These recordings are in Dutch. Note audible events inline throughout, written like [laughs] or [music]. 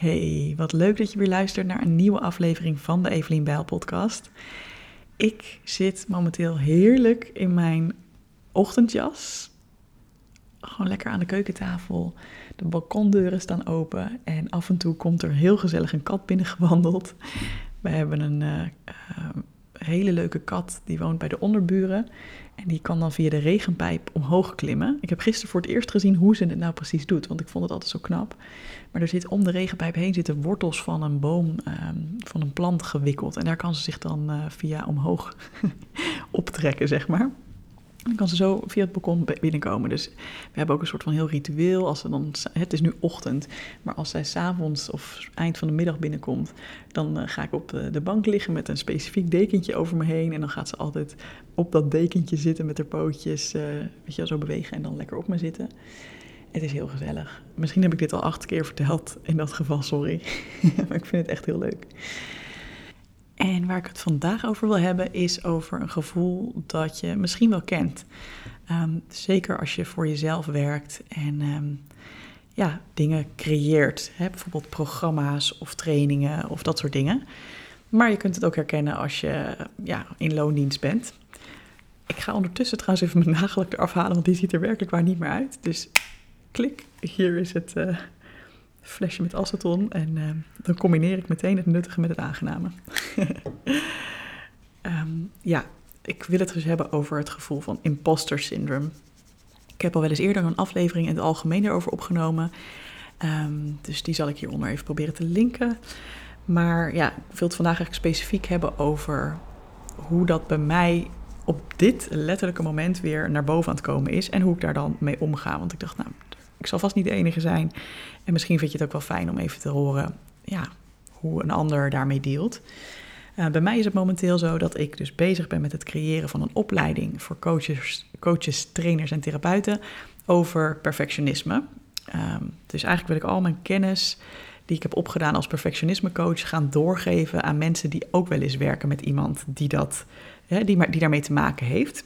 Hey, wat leuk dat je weer luistert naar een nieuwe aflevering van de Evelien Bijl podcast. Ik zit momenteel heerlijk in mijn ochtendjas. Gewoon lekker aan de keukentafel. De balkondeuren staan open en af en toe komt er heel gezellig een kat binnengewandeld. We hebben een uh, uh, hele leuke kat die woont bij de onderburen. En die kan dan via de regenpijp omhoog klimmen. Ik heb gisteren voor het eerst gezien hoe ze het nou precies doet, want ik vond het altijd zo knap. Maar er zit om de regenpijp heen zitten wortels van een boom, um, van een plant gewikkeld. En daar kan ze zich dan uh, via omhoog [laughs] optrekken, zeg maar. Dan kan ze zo via het balkon binnenkomen. Dus we hebben ook een soort van heel ritueel. Als ze dan, het is nu ochtend, maar als zij s'avonds of eind van de middag binnenkomt, dan uh, ga ik op de bank liggen met een specifiek dekentje over me heen. En dan gaat ze altijd op dat dekentje zitten met haar pootjes, uh, weet je, zo bewegen en dan lekker op me zitten. Het is heel gezellig. Misschien heb ik dit al acht keer verteld. In dat geval, sorry. [laughs] maar ik vind het echt heel leuk. En waar ik het vandaag over wil hebben, is over een gevoel dat je misschien wel kent. Um, zeker als je voor jezelf werkt en um, ja, dingen creëert. Bijvoorbeeld programma's of trainingen of dat soort dingen. Maar je kunt het ook herkennen als je ja, in loondienst bent. Ik ga ondertussen trouwens even mijn nagelak eraf halen, want die ziet er werkelijk waar niet meer uit. Dus klik, hier is het uh, flesje met aceton. En uh, dan combineer ik meteen het nuttige met het aangename. um, [laughs] ja, ik wil het dus hebben over het gevoel van imposter syndrome. Ik heb al wel eens eerder een aflevering in het algemeen erover opgenomen. Um, dus die zal ik hieronder even proberen te linken. Maar ja, ik wil het vandaag eigenlijk specifiek hebben over hoe dat bij mij op dit letterlijke moment weer naar boven aan het komen is. En hoe ik daar dan mee omga. Want ik dacht, nou, ik zal vast niet de enige zijn. En misschien vind je het ook wel fijn om even te horen ja, hoe een ander daarmee dealt. Uh, bij mij is het momenteel zo dat ik dus bezig ben met het creëren van een opleiding voor coaches, coaches trainers en therapeuten over perfectionisme. Um, dus eigenlijk wil ik al mijn kennis die ik heb opgedaan als perfectionismecoach gaan doorgeven aan mensen die ook wel eens werken met iemand die, dat, hè, die, die daarmee te maken heeft.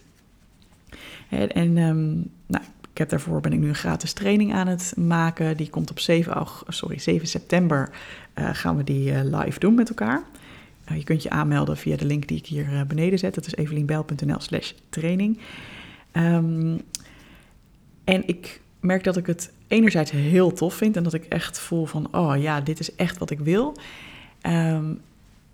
En um, nou, ik heb daarvoor ben ik nu een gratis training aan het maken. Die komt op 7, sorry, 7 september. Uh, gaan we die uh, live doen met elkaar. Uh, je kunt je aanmelden via de link die ik hier beneden zet. Dat is evelienbel.nl slash training. Um, en ik merk dat ik het enerzijds heel tof vind. En dat ik echt voel van, oh ja, dit is echt wat ik wil. Um,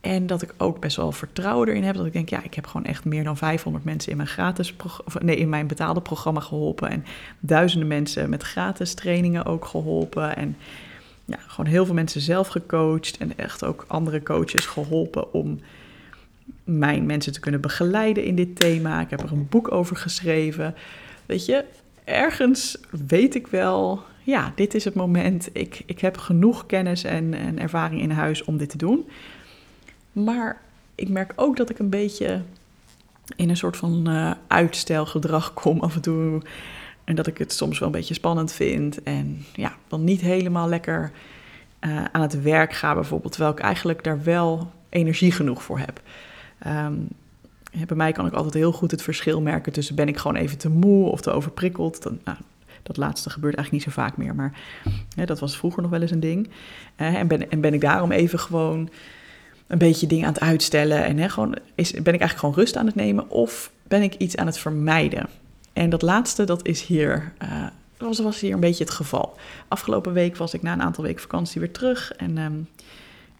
en dat ik ook best wel vertrouwen erin heb. Dat ik denk, ja, ik heb gewoon echt meer dan 500 mensen in mijn gratis of nee, in mijn betaalde programma geholpen. En duizenden mensen met gratis trainingen ook geholpen. En ja, gewoon heel veel mensen zelf gecoacht. En echt ook andere coaches geholpen om mijn mensen te kunnen begeleiden in dit thema. Ik heb er een boek over geschreven. Weet je, ergens weet ik wel, ja, dit is het moment. Ik, ik heb genoeg kennis en, en ervaring in huis om dit te doen. Maar ik merk ook dat ik een beetje in een soort van uh, uitstelgedrag kom af en toe. En dat ik het soms wel een beetje spannend vind. En ja, dan niet helemaal lekker uh, aan het werk ga bijvoorbeeld. Terwijl ik eigenlijk daar wel energie genoeg voor heb. Um, bij mij kan ik altijd heel goed het verschil merken tussen ben ik gewoon even te moe of te overprikkeld. Dan, nou, dat laatste gebeurt eigenlijk niet zo vaak meer, maar dat was vroeger nog wel eens een ding. Uh, en, ben, en ben ik daarom even gewoon een beetje dingen aan het uitstellen en hè, gewoon is, ben ik eigenlijk gewoon rust aan het nemen of ben ik iets aan het vermijden? En dat laatste, dat is hier, uh, was, was hier een beetje het geval. Afgelopen week was ik na een aantal weken vakantie weer terug en um,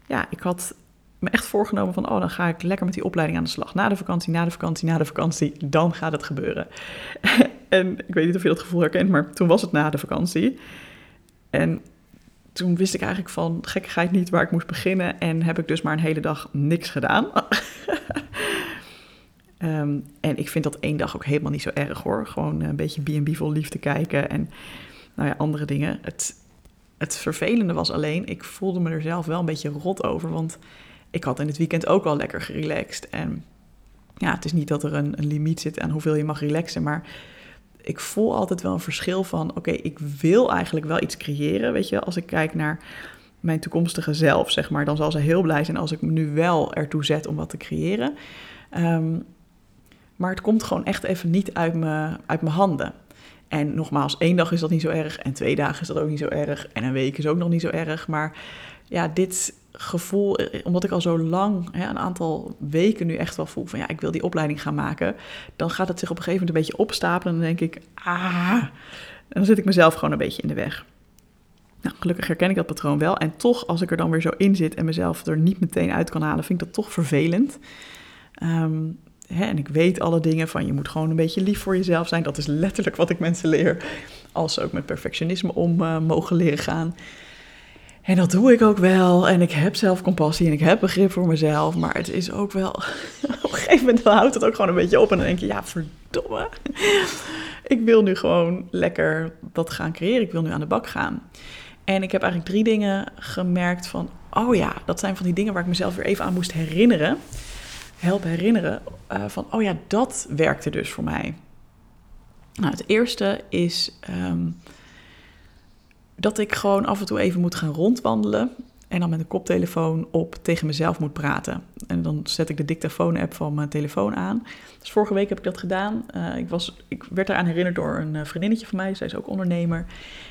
ja, ik had me echt voorgenomen van, oh, dan ga ik lekker met die opleiding aan de slag. Na de vakantie, na de vakantie, na de vakantie, dan gaat het gebeuren. [laughs] en ik weet niet of je dat gevoel herkent, maar toen was het na de vakantie. En toen wist ik eigenlijk van gekkigheid niet waar ik moest beginnen. En heb ik dus maar een hele dag niks gedaan. um, [laughs] en ik vind dat één dag ook helemaal niet zo erg hoor. Gewoon een beetje B&B vol liefde kijken en nou ja, andere dingen. Het, het vervelende was alleen, ik voelde me er zelf wel een beetje rot over. Want ik had in het weekend ook al lekker gerelaxed. En ja, het is niet dat er een, een limiet zit aan hoeveel je mag relaxen. Maar ik voel altijd wel een verschil van, oké, ik wil eigenlijk wel iets creëren, weet je, als ik kijk naar mijn toekomstige zelf, zeg maar, dan zal ze heel blij zijn als ik me nu wel ertoe zet om wat te creëren. Um, maar het komt gewoon echt even niet uit, me, uit mijn handen. En nogmaals, één dag is dat niet zo erg en twee dagen is dat ook niet zo erg en een week is ook nog niet zo erg, maar ja, dit gevoel, eh, omdat ik al zo lang, hè, een aantal weken nu echt wel voel van ja, ik wil die opleiding gaan maken, dan gaat het zich op een gegeven moment een beetje opstapelen en dan denk ik, ah, en dan zit ik mezelf gewoon een beetje in de weg. Nou, gelukkig herken ik dat patroon wel. En toch, als ik er dan weer zo in zit en mezelf er niet meteen uit kan halen, vind ik dat toch vervelend. Ehm, hè, en ik weet alle dingen van je moet gewoon een beetje lief voor jezelf zijn. Dat is letterlijk wat ik mensen leer. Als ze ook met perfectionisme om uh, mogen leren gaan. En dat doe ik ook wel. En ik heb zelf compassie en ik heb begrip voor mezelf. Maar het is ook wel. [laughs] op een gegeven moment houdt het ook gewoon een beetje op. En dan denk je, ja, verdomme. ik wil nu gewoon lekker dat gaan creëren. Ik wil nu aan de bak gaan. En ik heb eigenlijk drie dingen gemerkt van, oh ja, dat zijn van die dingen waar ik mezelf weer even aan moest herinneren. Helpen herinneren uh, van, oh ja, dat werkte dus voor mij. Nou, het eerste is um, dat ik gewoon af en toe even moet gaan rondwandelen. En dan met een koptelefoon op tegen mezelf moet praten. En dan zet ik de dictafoon-app van mijn telefoon aan. Dus vorige week heb ik dat gedaan. Uh, ik, was, ik werd eraan herinnerd door een eh, vriendinnetje van mij. Zij is ook ondernemer.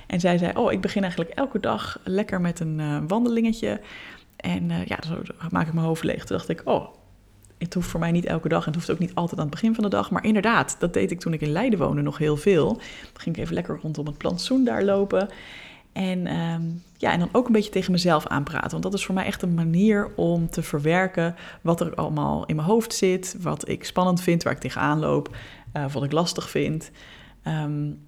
En zij zei, oh, ik begin eigenlijk elke dag lekker met een uh, wandelingetje. En ja, zo maak ik mijn hoofd leeg. Toen dacht ik, oh, het hoeft voor mij niet elke dag en het hoeft ook niet altijd aan het begin van de dag. Maar inderdaad, dat deed ik toen ik in Leiden woonde nog heel veel. Dan ging ik even lekker rondom het plantsoen daar lopen. En, um, ja, en dan ook een beetje tegen mezelf aanpraten. Want dat is voor mij echt een manier om te verwerken wat er allemaal in mijn hoofd zit. Wat ik spannend vind, waar ik tegenaan loop. Uh, wat ik lastig vind. Um,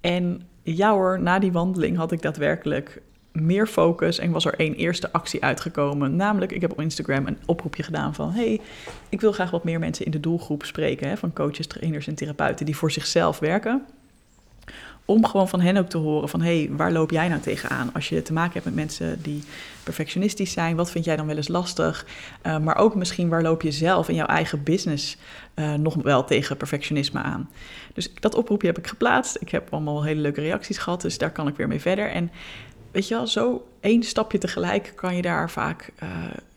en ja hoor, na die wandeling had ik daadwerkelijk meer focus en was er één eerste actie uitgekomen. Namelijk, ik heb op Instagram een oproepje gedaan van... hey, ik wil graag wat meer mensen in de doelgroep spreken... Hè, van coaches, trainers en therapeuten die voor zichzelf werken om gewoon van hen ook te horen van... hé, hey, waar loop jij nou tegenaan? Als je te maken hebt met mensen die perfectionistisch zijn... wat vind jij dan wel eens lastig? Uh, maar ook misschien waar loop je zelf in jouw eigen business... Uh, nog wel tegen perfectionisme aan. Dus dat oproepje heb ik geplaatst. Ik heb allemaal hele leuke reacties gehad, dus daar kan ik weer mee verder. En weet je wel, zo één stapje tegelijk kan je daar vaak, uh,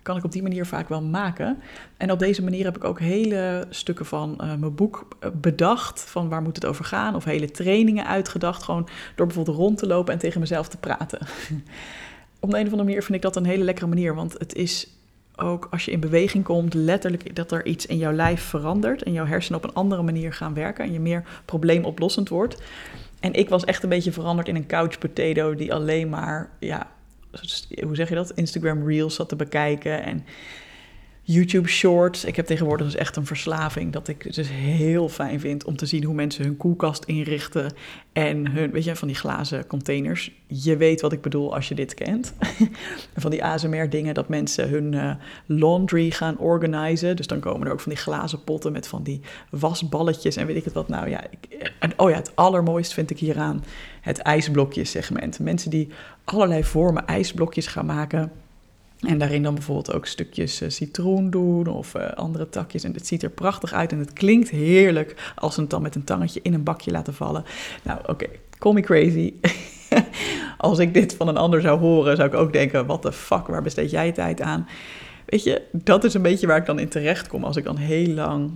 kan ik op die manier vaak wel maken. En op deze manier heb ik ook hele stukken van uh, mijn boek eh, bedacht, van waar moet het over gaan, of hele trainingen uitgedacht, gewoon door bijvoorbeeld rond te lopen en tegen mezelf te praten. [laughs] op de een of andere manier vind ik dat een hele lekkere manier, want het is ook als je in beweging komt, letterlijk dat er iets in jouw lijf verandert en jouw hersenen op een andere manier gaan werken en je meer probleemoplossend wordt. En ik was echt een beetje veranderd in een couch potato die alleen maar, ja, hoe zeg je dat? Instagram Reels zat te bekijken en YouTube Shorts. Ik heb tegenwoordig dus echt een verslaving dat ik het dus heel fijn vind om te zien hoe mensen hun koelkast inrichten en hun, weet je, van die glazen containers. Je weet wat ik bedoel als je dit kent. [laughs] van die ASMR dingen dat mensen hun uh, laundry gaan organiseren. Dus dan komen er ook van die glazen potten met van die wasballetjes en weet ik het wat. Nou ja, ik, en oh ja, het allermooist vind ik hieraan het ijsblokjes segment. Mensen die allerlei vormen ijsblokjes gaan maken en daarin dan bijvoorbeeld ook stukjes uh, citroen doen of uh, andere takjes. En het ziet er prachtig uit en het klinkt heerlijk als ze het dan met een tangetje in een bakje laten vallen. Nou, oké, call me crazy. [laughs] als ik dit van een ander zou horen, zou ik ook denken: wat de fuck, waar besteed jij tijd aan? Weet je, dat is een beetje waar ik dan in terecht kom als ik dan heel lang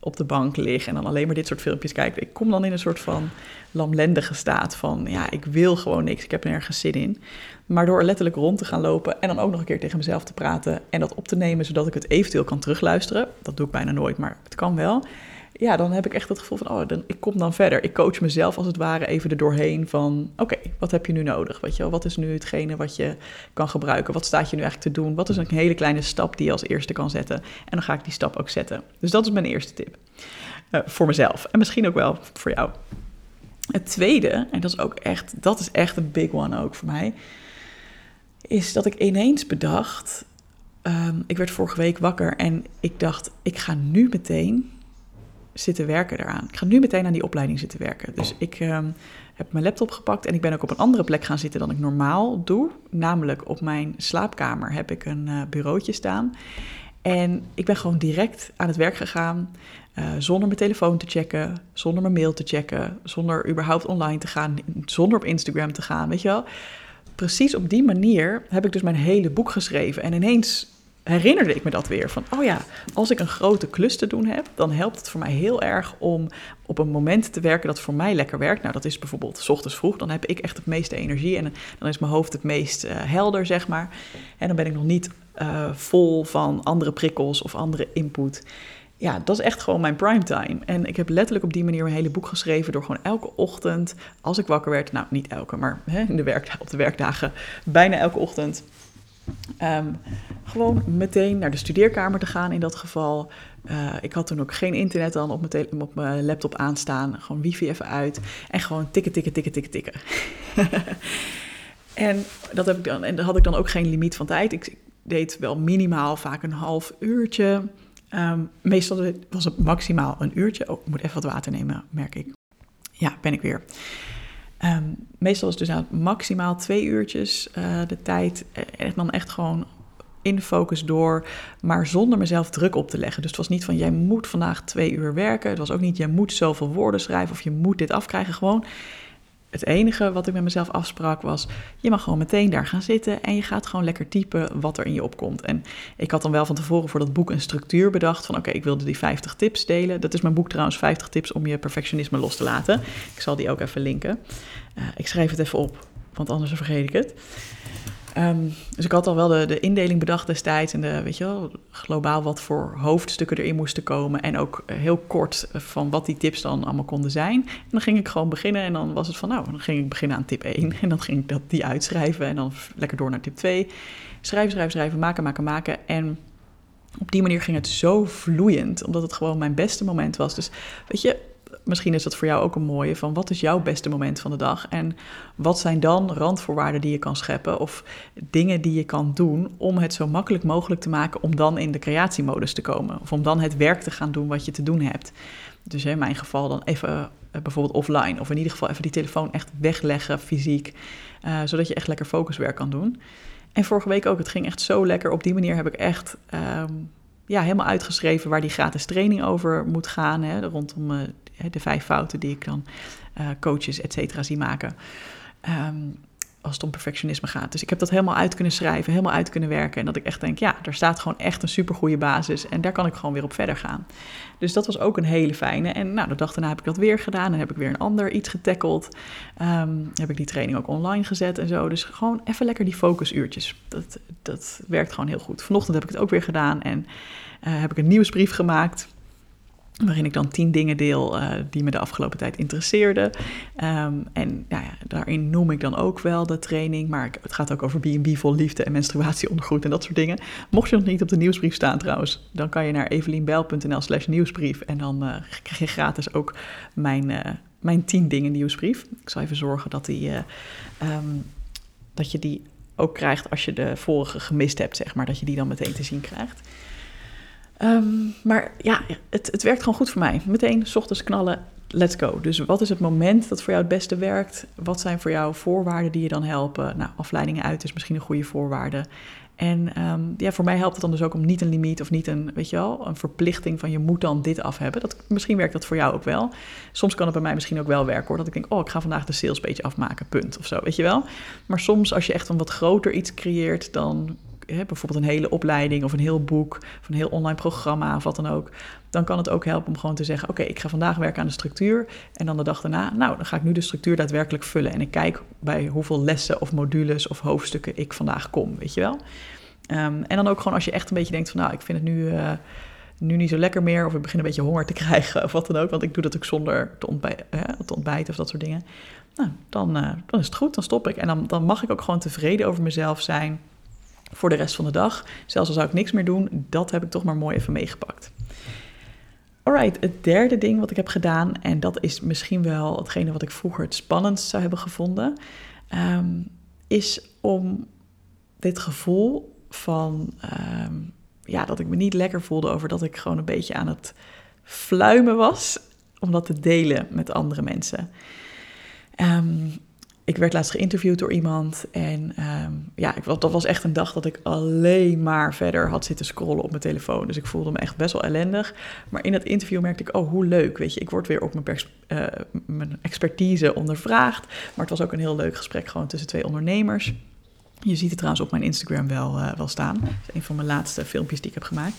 op de bank lig en dan alleen maar dit soort filmpjes kijk. Ik kom dan in een soort van lamlendige staat van, ja, ik wil gewoon niks, ik heb nergens zin in. Maar door er letterlijk rond te gaan lopen en dan ook nog een keer tegen mezelf te praten en dat op te nemen, zodat ik het eventueel kan terugluisteren. Dat doe ik bijna nooit, maar het kan wel. Ja, dan heb ik echt het gevoel van, oh, dan, ik kom dan verder. Ik coach mezelf als het ware even er doorheen van, oké, wat heb je nu nodig? Weet je wel, wat is nu hetgene wat je kan gebruiken? Wat staat je nu eigenlijk te doen? Wat is een hele kleine stap die je als eerste kan zetten? En dan ga ik die stap ook zetten. Dus dat is mijn eerste tip. Uh, voor mezelf en misschien ook wel voor jou. Het tweede, en dat is ook echt, dat is echt een big one ook voor mij, is dat ik ineens bedacht. Um, ik werd vorige week wakker en ik dacht, ik ga nu meteen zitten werken eraan. Ik ga nu meteen aan die opleiding zitten werken. Dus ik um, heb mijn laptop gepakt en ik ben ook op een andere plek gaan zitten dan ik normaal doe. Namelijk op mijn slaapkamer heb ik een uh, bureautje staan. En ik ben gewoon direct aan het werk gegaan. Uh, zonder mijn telefoon te checken, zonder mijn mail te checken, zonder überhaupt online te gaan, zonder op Instagram te gaan, weet je wel. Precies op die manier heb ik dus mijn hele boek geschreven. En ineens herinnerde ik me dat weer. Van, oh ja, als ik een grote klus te doen heb, dan helpt het voor mij heel erg om op een moment te werken dat voor mij lekker werkt. Nou, dat is bijvoorbeeld s ochtends vroeg. Dan heb ik echt het meeste energie en dan is mijn hoofd het meest uh, helder, zeg maar. En dan ben ik nog niet uh, vol van andere prikkels of andere input. Ja, dat is echt gewoon mijn primetime. En ik heb letterlijk op die manier mijn hele boek geschreven door gewoon elke ochtend, als ik wakker werd, nou niet elke, maar hè, in de werk, op de werkdagen, bijna elke ochtend, um, gewoon meteen naar de studeerkamer te gaan in dat geval. Uh, ik had toen ook geen internet dan op mijn, op mijn laptop aanstaan. Gewoon wifi even uit. En gewoon tikken, tikken, tikken, tikken, tikken. [laughs] en, dat heb ik dan, en daar had ik dan ook geen limiet van tijd. Ik, deed wel minimaal vaak een half uurtje. Um, meestal was het maximaal een uurtje. Oh, ik moet even wat water nemen, merk ik. Ja, ben ik weer. Um, meestal het dus maximaal twee uurtjes uh, de tijd. En dan echt gewoon in focus door, maar zonder mezelf druk op te leggen. Dus het was niet van jij moet vandaag twee uur werken. Het was ook niet jij moet zoveel woorden schrijven of je moet dit afkrijgen. Gewoon het enige wat ik met mezelf afsprak was: je mag gewoon meteen daar gaan zitten en je gaat gewoon lekker typen wat er in je opkomt. En ik had dan wel van tevoren voor dat boek een structuur bedacht van: oké, ik wilde die 50 tips delen. Dat is mijn boek trouwens, 50 tips om je perfectionisme los te laten. Ik zal die ook even linken. Uh, ik schrijf het even op, want anders vergeet ik het. Um, dus ik had al wel de, de indeling bedacht destijds en de, weet je wel, globaal wat voor hoofdstukken erin moesten komen. En ook heel kort van wat die tips dan allemaal konden zijn. En dan ging ik gewoon beginnen en dan was het van, nou, dan ging ik beginnen aan tip 1. [laughs] En dan ging ik dat, die uitschrijven en dan lekker door naar tip 2. Schrijven, schrijven, schrijven, maken, maken, maken. En op die manier ging het zo vloeiend, omdat het gewoon mijn beste moment was. Dus weet je, misschien is dat voor jou ook een mooie van wat is jouw beste moment van de dag en wat zijn dan randvoorwaarden die je kan scheppen of dingen die je kan doen om het zo makkelijk mogelijk te maken om dan in de creatiemodus te komen of om dan het werk te gaan doen wat je te doen hebt. Dus in mijn geval dan even uh, bijvoorbeeld offline of in ieder geval even die telefoon echt wegleggen fysiek, uh, zodat je echt lekker focuswerk kan doen. En vorige week ook, het ging echt zo lekker. Op die manier heb ik echt um, ja, helemaal uitgeschreven waar die gratis training over moet gaan. Hè, rondom uh, de vijf fouten die ik dan uh, coaches, et cetera, zie maken. Um, als het om perfectionisme gaat. Dus ik heb dat helemaal uit kunnen schrijven, helemaal uit kunnen werken. En dat ik echt denk, ja, er staat gewoon echt een supergoeie basis. En daar kan ik gewoon weer op verder gaan. Dus dat was ook een hele fijne. En nou, de dag daarna heb ik dat weer gedaan. En heb ik weer een ander iets getackled. Um, heb ik die training ook online gezet en zo. Dus gewoon even lekker die focusuurtjes. Dat, dat werkt gewoon heel goed. Vanochtend heb ik het ook weer gedaan. En uh, heb ik een nieuwsbrief gemaakt waarin ik dan tien dingen deel uh, die me de afgelopen tijd interesseerden. Um, en ja, daarin noem ik dan ook wel de training, maar het gaat ook over B&B vol liefde en menstruatieondergoed en dat soort dingen. Mocht je nog niet op de nieuwsbrief staan trouwens, dan kan je naar evelienbijl.nl slash nieuwsbrief en dan uh, krijg je gratis ook mijn, uh, mijn tien dingen nieuwsbrief. Ik zal even zorgen dat, die, um, dat je die ook krijgt als je de vorige gemist hebt, zeg maar, dat je die dan meteen te zien krijgt. Um, maar ja, het, het werkt gewoon goed voor mij. Meteen, s ochtends knallen, let's go. Dus wat is het moment dat voor jou het beste werkt? Wat zijn voor jou voorwaarden die je dan helpen? Nou, afleidingen uit is misschien een goede voorwaarde. En um, ja, voor mij helpt het dan dus ook om niet een limiet of niet een, weet je wel, een verplichting van je moet dan dit af hebben. Dat, misschien werkt dat voor jou ook wel. Soms kan het bij mij misschien ook wel werken hoor. Dat ik denk, oh, ik ga vandaag de sales beetje afmaken, punt of zo, weet je wel. Maar soms als je echt een wat groter iets creëert, dan hè, bijvoorbeeld een hele opleiding of een heel boek of een heel online programma of wat dan ook, dan kan het ook helpen om gewoon te zeggen: Oké, ik ga vandaag werken aan de structuur. En dan de dag daarna, nou, dan ga ik nu de structuur daadwerkelijk vullen. En ik kijk bij hoeveel lessen of modules of hoofdstukken ik vandaag kom, weet je wel. Um, en dan ook gewoon als je echt een beetje denkt van, nou, ik vind het nu, uh, nu niet zo lekker meer, of ik begin een beetje honger te [laughs] krijgen, of wat dan ook, want ik doe dat ook zonder te, ontbij te ontbijten of dat soort dingen. Nou, dan, uh, dan is het goed, dan stop ik. En dan, dan mag ik ook gewoon tevreden over mezelf zijn voor de rest van de dag. Zelfs al zou ik niks meer doen, dat heb ik toch maar mooi even meegepakt. Alright, het derde ding wat ik heb gedaan, en dat is misschien wel hetgene wat ik vroeger het spannendst zou hebben gevonden, um, is om dit gevoel van um, ja, dat ik me niet lekker voelde over dat ik gewoon een beetje aan het fluimen was, om dat te delen met andere mensen. Um, ik werd laatst geïnterviewd door iemand. En ja, ik, dat was echt een dag dat ik alleen maar verder had zitten scrollen op mijn telefoon. Dus ik voelde me echt best wel ellendig. Maar in dat interview merkte ik, oh, hoe leuk. Weet je, ik word weer op mijn, uh, mijn expertise ondervraagd. Maar het was ook een heel leuk gesprek gewoon tussen twee ondernemers. Je ziet het trouwens op mijn Instagram wel, uh, wel staan. Is een van mijn laatste filmpjes die ik heb gemaakt.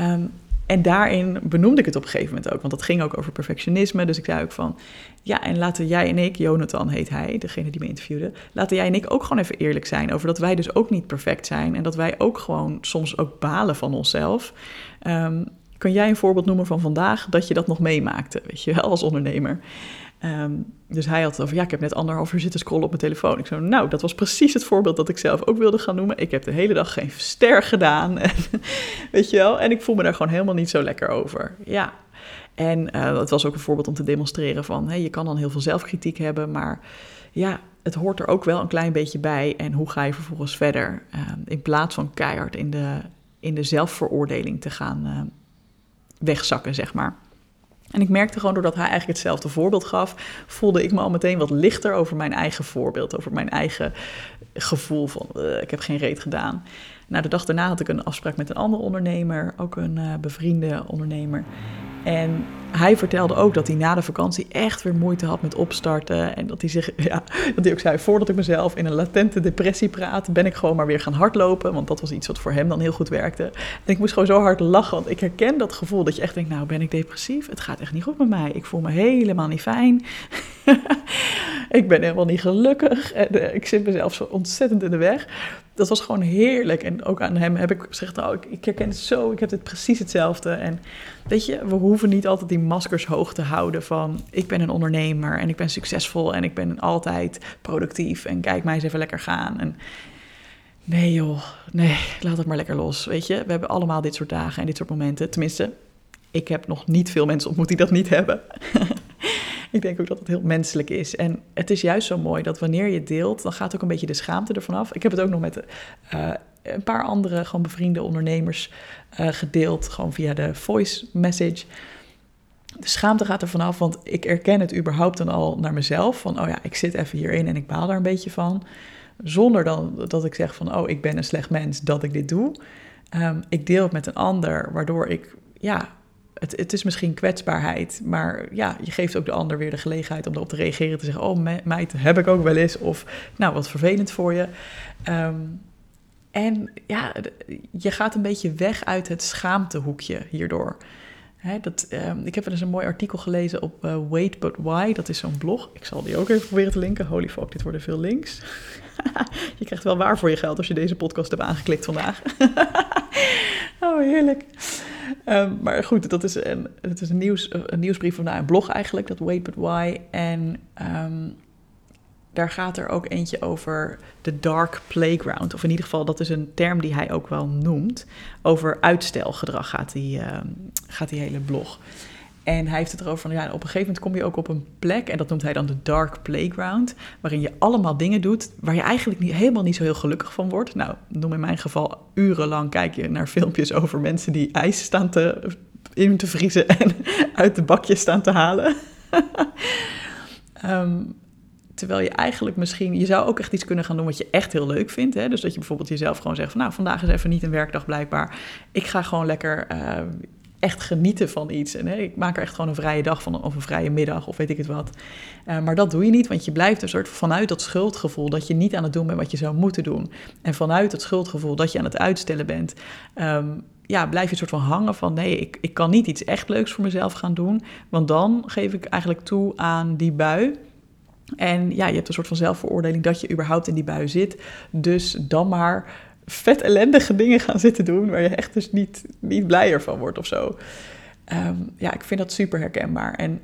Um, En daarin benoemde ik het op een gegeven moment ook, want dat ging ook over perfectionisme. Dus ik zei ook van, ja, en laten jij en ik, Jonathan heet hij, degene die me interviewde, laten jij en ik ook gewoon even eerlijk zijn over dat wij dus ook niet perfect zijn en dat wij ook gewoon soms ook balen van onszelf. Um, kan jij een voorbeeld noemen van vandaag dat je dat nog meemaakte, weet je wel, als ondernemer? Ehm, dus hij had het over, ja, ik heb net anderhalf uur zitten scrollen op mijn telefoon. Ik zei, nou, dat was precies het voorbeeld dat ik zelf ook wilde gaan noemen. Ik heb de hele dag geen ster gedaan, [laughs] weet je wel. En ik voel me daar gewoon helemaal niet zo lekker over. Ja, en uh, het was ook een voorbeeld om te demonstreren van, hey, je kan dan heel veel zelfkritiek hebben, maar ja, het hoort er ook wel een klein beetje bij. En hoe ga je vervolgens verder? Ehm, in plaats van keihard in de, in de zelfveroordeling te gaan uh, wegzakken, zeg maar. En ik merkte gewoon doordat hij eigenlijk hetzelfde voorbeeld gaf, voelde ik me al meteen wat lichter over mijn eigen voorbeeld, over mijn eigen gevoel van uh, ik heb geen reet gedaan. Nou, de dag daarna had ik een afspraak met een andere ondernemer, ook een uh, bevriende ondernemer. En hij vertelde ook dat hij na de vakantie echt weer moeite had met opstarten. En dat hij zich, [laughs] ja, dat hij ook zei: voordat ik mezelf in een latente depressie praat, ben ik gewoon maar weer gaan hardlopen. Want dat was iets wat voor hem dan heel goed werkte. En ik moest gewoon zo hard lachen, want ik herken dat gevoel dat je echt denkt: nou, ben ik depressief? Het gaat echt niet goed met mij. Ik voel me helemaal niet fijn. [laughs] ik ben helemaal niet gelukkig. En uh, ik zit mezelf zo ontzettend in de weg dat was gewoon heerlijk. En ook aan hem heb ik gezegd, nou, ik, ik herken het zo, ik heb het precies hetzelfde. En weet je, we hoeven niet altijd die maskers hoog te houden van... ik ben een ondernemer en ik ben succesvol en ik ben altijd productief... en kijk mij eens even lekker gaan. En nee joh, nee, laat het maar lekker los, weet je. We hebben allemaal dit soort dagen en dit soort momenten. Tenminste, ik heb nog niet veel mensen ontmoet die dat niet hebben. [laughs] ik denk ook dat het heel menselijk is. En het is juist zo mooi dat wanneer je deelt, dan gaat ook een beetje de schaamte ervan af. Ik heb het ook nog met uh, een paar andere gewoon bevriende ondernemers uh, gedeeld, gewoon via de voice message. De schaamte gaat er vanaf, want ik erken het überhaupt dan al naar mezelf. Van, oh ja, ik zit even hierin en ik baal daar een beetje van. Zonder dan dat ik zeg van, oh, ik ben een slecht mens dat ik dit doe. Um, ik deel het met een ander, waardoor ik ja, het, het, is misschien kwetsbaarheid, maar ja, je geeft ook de ander weer de gelegenheid om erop te reageren. Te zeggen, oh meid, heb ik ook wel eens. Of, nou, wat vervelend voor je. Um, en ja, je gaat een beetje weg uit het schaamtehoekje hierdoor. Dat, um, ik heb wel eens een mooi artikel gelezen op uh, Wait But Why. Dat is zo'n blog. Ik zal die ook even proberen te linken. Holy fuck, dit worden veel links. [laughs] je krijgt wel waar voor je geld als je deze podcast hebt aangeklikt vandaag. [laughs] oh, heerlijk. Um, maar goed, dat is een, het is een, nieuws, een nieuwsbrief van een blog eigenlijk, dat Wait But Why. En um, daar gaat er ook eentje over de dark playground. Of in ieder geval, dat is een term die hij ook wel noemt. Over uitstelgedrag gaat die, uh, gaat die hele blog. En hij heeft het erover van, ja, op een gegeven moment kom je ook op een plek, en dat noemt hij dan de dark playground, waarin je allemaal dingen doet waar je eigenlijk niet, helemaal niet zo heel gelukkig van wordt. Nou, noem in mijn geval urenlang kijk je naar filmpjes over mensen die ijs staan te, in te vriezen en [laughs] uit de bakjes staan te halen. um, [laughs] terwijl je eigenlijk misschien, je zou ook echt iets kunnen gaan doen wat je echt heel leuk vindt. Hè? Dus dat je bijvoorbeeld jezelf gewoon zegt van, nou, vandaag is even niet een werkdag blijkbaar. Ik ga gewoon lekker uh, echt genieten van iets. En ik maak er echt gewoon een vrije dag van, of een vrije middag, of weet ik het wat. Uh, maar dat doe je niet, want je blijft een soort vanuit dat schuldgevoel dat je niet aan het doen bent wat je zou moeten doen. En vanuit het schuldgevoel dat je aan het uitstellen bent. Um, ja, blijf je een soort van hangen van nee, ik, ik kan niet iets echt leuks voor mezelf gaan doen. Want dan geef ik eigenlijk toe aan die bui. En ja, je hebt een soort van zelfveroordeling dat je überhaupt in die bui zit. Dus dan maar vet ellendige dingen gaan zitten doen waar je echt dus niet, niet blijer van wordt of zo. Um, ja, ik vind dat super herkenbaar. En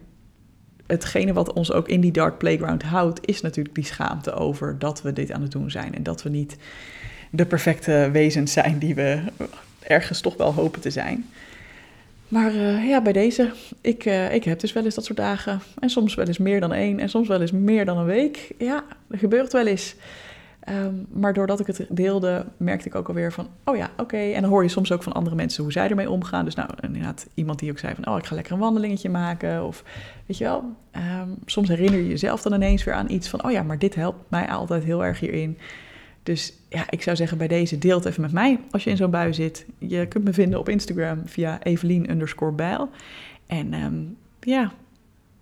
hetgene wat ons ook in die dark playground houdt, is natuurlijk die schaamte over dat we dit aan het doen zijn. En dat we niet de perfecte wezens zijn die we ergens toch wel hopen te zijn. Maar uh, ja, bij deze, ik, uh, ik heb dus wel eens dat soort dagen. En soms wel eens meer dan één en soms wel eens meer dan een week. Ja, er gebeurt wel eens. Um, maar doordat ik het deelde, merkte ik ook alweer van, oh ja, oké. En dan hoor je soms ook van andere mensen hoe zij ermee omgaan. Dus nou, inderdaad, iemand die ook zei van, oh, ik ga lekker een wandelingetje maken. Of, weet je wel, um, soms herinner je jezelf dan ineens weer aan iets van, oh ja, maar dit helpt mij altijd heel erg hierin. Dus ja, ik zou zeggen bij deze, deel het even met mij als je in zo'n bui zit. Je kunt me vinden op Instagram via Evelien underscore bijl. En um, ja,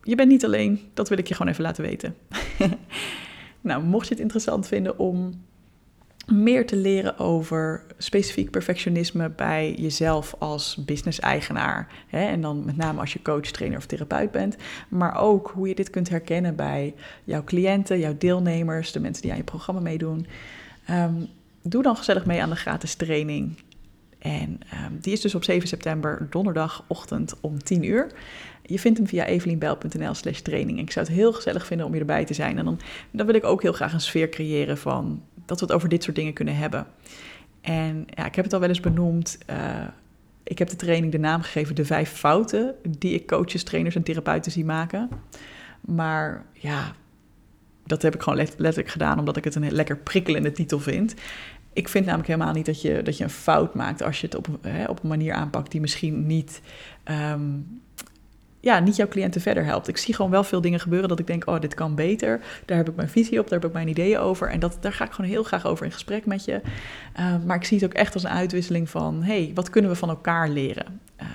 je bent niet alleen. Dat wil ik je gewoon even laten weten. [laughs] nou, mocht je het interessant vinden om meer te leren over specifiek perfectionisme bij jezelf als business-eigenaar. En dan met name als je coach, trainer of therapeut bent. Maar ook hoe je dit kunt herkennen bij jouw cliënten, jouw deelnemers, de mensen die aan je programma meedoen. Ehm, doe dan gezellig mee aan de gratis training. En ehm, die is dus op 7 september, donderdagochtend om 10 uur. Je vindt hem via evelienbijl.nl slash training. Ik zou het heel gezellig vinden om je erbij te zijn. En dan, dan wil ik ook heel graag een sfeer creëren van dat we het over dit soort dingen kunnen hebben. En ja, ik heb het al wel eens benoemd. Uh, ik heb de training de naam gegeven de vijf fouten die ik coaches, trainers en therapeuten zie maken. Maar ja, dat heb ik gewoon letterlijk gedaan omdat ik het een lekker prikkelende titel vind. Ik vind namelijk helemaal niet dat je, dat je een fout maakt als je het op, hè, op een manier aanpakt die misschien niet um, ja, niet jouw cliënten verder helpt. Ik zie gewoon wel veel dingen gebeuren dat ik denk, oh, dit kan beter. Daar heb ik mijn visie op, daar heb ik mijn ideeën over. En dat, daar ga ik gewoon heel graag over in gesprek met je. Uh, maar ik zie het ook echt als een uitwisseling van, hey, wat kunnen we van elkaar leren? Uh,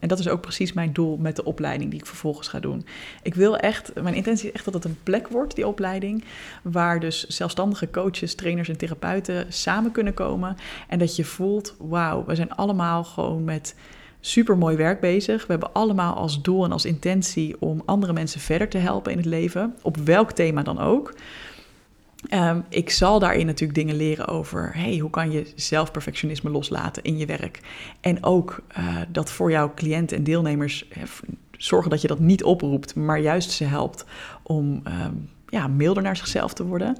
en dat is ook precies mijn doel met de opleiding die ik vervolgens ga doen. Ik wil echt, mijn intentie is echt dat het een plek wordt, die opleiding, waar dus zelfstandige coaches, trainers en therapeuten samen kunnen komen. En dat je voelt, wauw, we zijn allemaal gewoon met super mooi werk bezig. We hebben allemaal als doel en als intentie om andere mensen verder te helpen in het leven, op welk thema dan ook. Um, ik zal daarin natuurlijk dingen leren over hey, hoe kan je zelfperfectionisme loslaten in je werk. En ook uh, dat voor jouw cliënten en deelnemers uh, zorgen dat je dat niet oproept, maar juist ze helpt om um, ja, milder naar zichzelf te worden.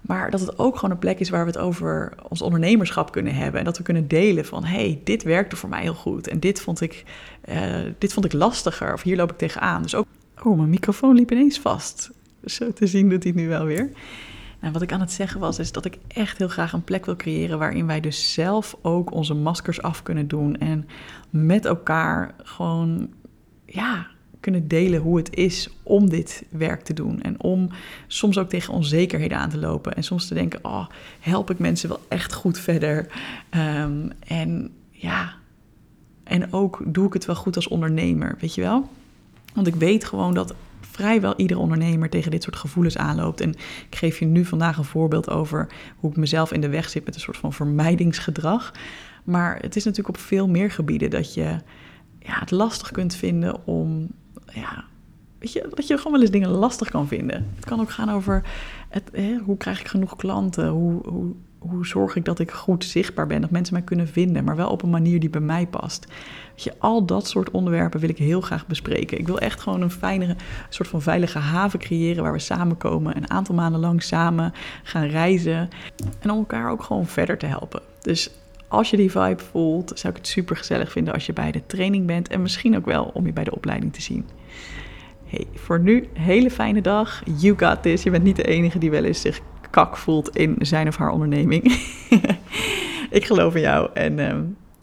Maar dat het ook gewoon een plek is waar we het over ons ondernemerschap kunnen hebben. En dat we kunnen delen van, hey, dit werkte voor mij heel goed. En dit vond ik, uh, dit vond ik lastiger. Of hier loop ik tegenaan. Dus ook, oh, mijn microfoon liep ineens vast. Zo te zien doet hij het nu wel weer. Nou, wat ik aan het zeggen was, is dat ik echt heel graag een plek wil creëren waarin wij dus zelf ook onze maskers af kunnen doen. En met elkaar gewoon, ja, kunnen delen hoe het is om dit werk te doen. En om soms ook tegen onzekerheden aan te lopen. En soms te denken, oh, help ik mensen wel echt goed verder? Um, en ja, en ook doe ik het wel goed als ondernemer, weet je wel? Want ik weet gewoon dat vrijwel iedere ondernemer tegen dit soort gevoelens aanloopt. En ik geef je nu vandaag een voorbeeld over hoe ik mezelf in de weg zit met een soort van vermijdingsgedrag. Maar het is natuurlijk op veel meer gebieden dat je ja, het lastig kunt vinden om ja, weet je, dat je gewoon wel eens dingen lastig kan vinden. Het kan ook gaan over het, hè, hoe krijg ik genoeg klanten? Hoe, hoe, hoe zorg ik dat ik goed zichtbaar ben, dat mensen mij kunnen vinden, maar wel op een manier die bij mij past. Je, al dat soort onderwerpen wil ik heel graag bespreken. Ik wil echt gewoon een fijnere, soort van veilige haven creëren waar we samenkomen, een aantal maanden lang samen gaan reizen en om elkaar ook gewoon verder te helpen. Dus als je die vibe voelt, zou ik het super gezellig vinden als je bij de training bent en misschien ook wel om je bij de opleiding te zien. Hey, voor nu, hele fijne dag. You got this. Je bent niet de enige die wel eens zich kak voelt in zijn of haar onderneming. [laughs] ik geloof in jou en uh,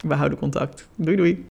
we houden contact. Doei doei.